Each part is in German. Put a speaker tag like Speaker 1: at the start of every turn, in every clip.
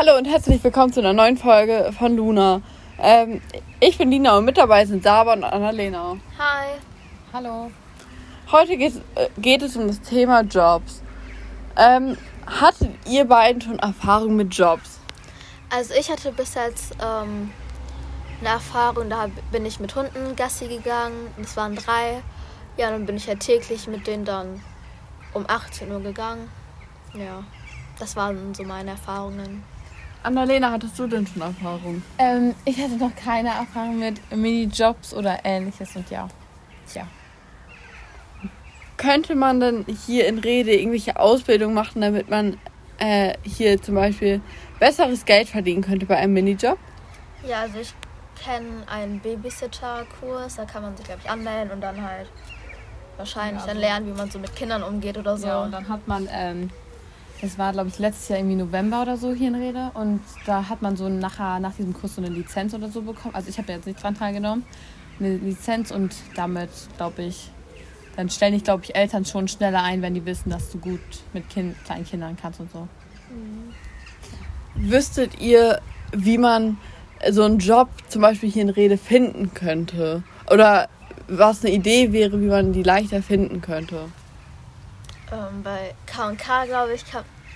Speaker 1: Hallo und herzlich willkommen zu einer neuen Folge von Luna. Ähm, ich bin Lina und mit dabei sind Saba und Annalena.
Speaker 2: Hi.
Speaker 3: Hallo.
Speaker 1: Heute geht, äh, geht es um das Thema Jobs. Ähm, hattet ihr beiden schon Erfahrung mit Jobs?
Speaker 2: Also ich hatte bis jetzt ähm, eine Erfahrung, da bin ich mit Hunden Gassi gegangen. Das waren drei. Ja, dann bin ich ja täglich mit denen dann um 18 Uhr gegangen. Ja, das waren so meine Erfahrungen.
Speaker 1: Annalena, hattest du denn schon Erfahrung?
Speaker 3: Ähm, ich hatte noch keine Erfahrung mit Minijobs oder ähnliches und ja. Tja.
Speaker 1: Könnte man denn hier in Rede irgendwelche Ausbildung machen, damit man äh, hier zum Beispiel besseres Geld verdienen könnte bei einem Minijob?
Speaker 2: Ja, also ich kenne einen Babysitter-Kurs, da kann man sich, glaube ich, anmelden und dann halt wahrscheinlich
Speaker 3: Ja,
Speaker 2: dann
Speaker 3: also-
Speaker 2: lernen, wie man so mit Kindern umgeht oder so.
Speaker 3: Ja, und dann hat man, ähm, das war glaube ich letztes Jahr irgendwie November oder so hier in Rede und da hat man so nachher nach diesem Kurs so eine Lizenz oder so bekommen. Also ich habe jetzt nicht dran teilgenommen. Eine Lizenz und damit glaube ich, dann stellen dich glaube ich Eltern schon schneller ein, wenn die wissen, dass du gut mit kind, kleinen Kindern kannst und so.
Speaker 1: Wüsstet ihr, wie man so einen Job zum Beispiel hier in Rede finden könnte? Oder was eine Idee wäre, wie man die leichter finden könnte?
Speaker 2: Ähm, bei K&K, glaube ich,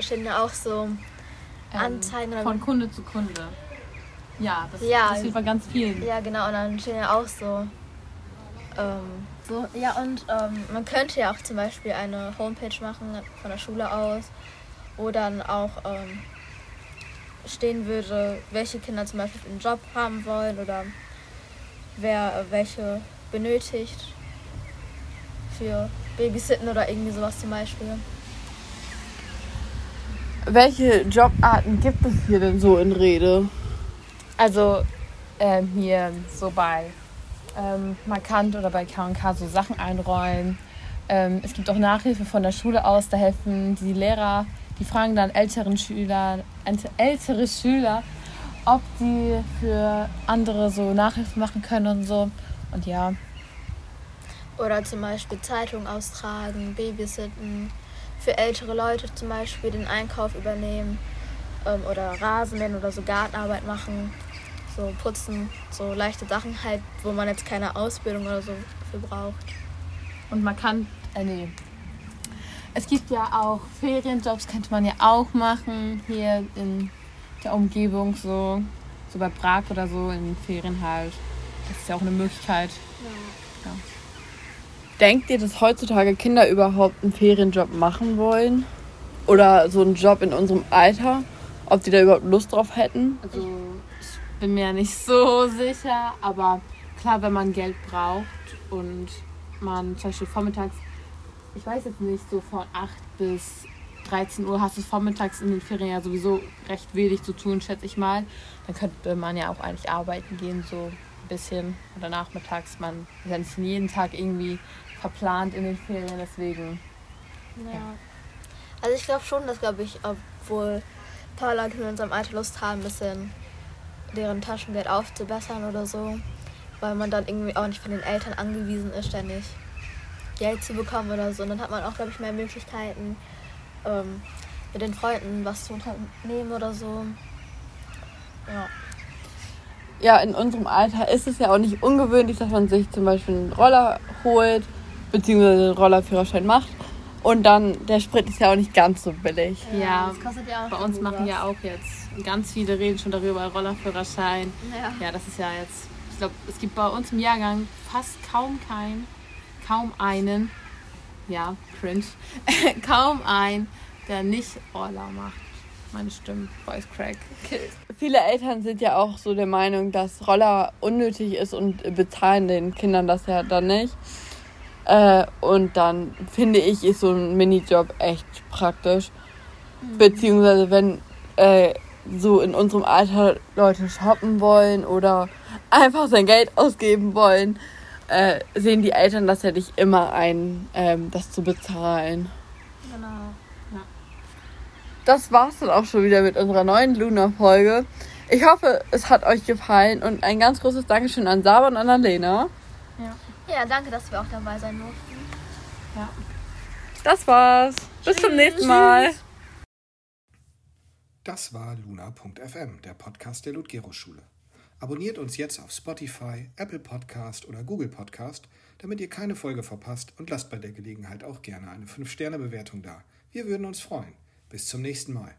Speaker 2: stehen ja auch so Anzeigen. oder-
Speaker 3: Ähm, Von Kunde zu Kunde. Ja, das,
Speaker 2: Ja.
Speaker 3: das hilft bei ganz vielen.
Speaker 2: Ja, genau, und dann stehen ja auch so. Ähm, so ja, und ähm, man könnte ja auch zum Beispiel eine Homepage machen von der Schule aus, wo dann auch ähm, stehen würde, welche Kinder zum Beispiel einen Job haben wollen oder wer äh, welche benötigt für Babysitten oder irgendwie sowas zum Beispiel.
Speaker 1: Welche Jobarten gibt es hier denn so in Rede?
Speaker 3: Also ähm, hier so bei ähm, Markant oder bei K&K so Sachen einräumen. Ähm, es gibt auch Nachhilfe von der Schule aus, da helfen die Lehrer, die fragen dann älteren Schüler, älte- ältere Schüler, ob die für andere so Nachhilfe machen können und so. Und ja,
Speaker 2: Oder zum Beispiel Zeitung austragen, Babysitten, für ältere Leute zum Beispiel den Einkauf übernehmen ähm, oder Rasenmähen oder so Gartenarbeit machen, so putzen, so leichte Sachen halt, wo man jetzt keine Ausbildung oder so für braucht.
Speaker 3: Und man kann, äh, nee. Es gibt ja auch Ferienjobs, könnte man ja auch machen, hier in der Umgebung, so, so bei Prag oder so, in den Ferien halt. Das ist ja auch eine Möglichkeit.
Speaker 1: Denkt ihr, dass heutzutage Kinder überhaupt einen Ferienjob machen wollen? Oder so einen Job in unserem Alter? Ob die da überhaupt Lust drauf hätten?
Speaker 3: Also, ich bin mir nicht so sicher, aber klar, wenn man Geld braucht und man zum Beispiel vormittags, ich weiß jetzt nicht, so von 8 bis 13 Uhr hast du vormittags in den Ferien ja sowieso recht wenig zu tun, schätze ich mal. Dann könnte man ja auch eigentlich arbeiten gehen, so ein bisschen. Oder nachmittags. Man ist ja nicht jeden Tag irgendwie verplant in den Ferien, deswegen.
Speaker 2: Ja. Also ich glaube schon, dass, glaube ich, obwohl ein paar Leute in unserem Alter Lust haben, ein bisschen deren Taschengeld aufzubessern oder so, weil man dann irgendwie auch nicht von den Eltern angewiesen ist, ständig Geld zu bekommen oder so. Und dann hat man auch, glaube ich, mehr Möglichkeiten, ähm, mit den Freunden was zu unternehmen oder so. Ja.
Speaker 1: Ja, in unserem Alter ist es ja auch nicht ungewöhnlich, dass man sich zum Beispiel einen Roller holt, beziehungsweise Rollerführerschein macht. Und dann, der Sprit ist ja auch nicht ganz so billig.
Speaker 3: Ja,
Speaker 2: das kostet ja auch
Speaker 3: Bei uns machen
Speaker 2: was.
Speaker 3: ja auch jetzt ganz viele reden schon darüber, Rollerführerschein.
Speaker 2: Ja.
Speaker 3: Ja, das ist ja jetzt, ich glaube, es gibt bei uns im Jahrgang fast kaum keinen, kaum einen, ja, cringe, kaum einen, der nicht Roller macht. Meine Stimme, Voice Crack.
Speaker 1: Viele Eltern sind ja auch so der Meinung, dass Roller unnötig ist und bezahlen den Kindern das ja dann nicht. Äh, und dann finde ich, ist so ein Minijob echt praktisch. Beziehungsweise wenn äh, so in unserem Alter Leute shoppen wollen oder einfach sein Geld ausgeben wollen, äh, sehen die Eltern das ja nicht immer ein, ähm, das zu bezahlen.
Speaker 2: Genau.
Speaker 1: das war's dann auch schon wieder mit unserer neuen Luna-Folge. Ich hoffe, es hat euch gefallen und ein ganz großes Dankeschön an Saba und Annalena.
Speaker 2: Ja, danke, dass wir auch dabei sein durften.
Speaker 1: Das war's. Bis zum nächsten Mal.
Speaker 4: Das war luna.fm, der Podcast der Ludgero-Schule. Abonniert uns jetzt auf Spotify, Apple Podcast oder Google Podcast, damit ihr keine Folge verpasst und lasst bei der Gelegenheit auch gerne eine 5-Sterne-Bewertung da. Wir würden uns freuen. Bis zum nächsten Mal.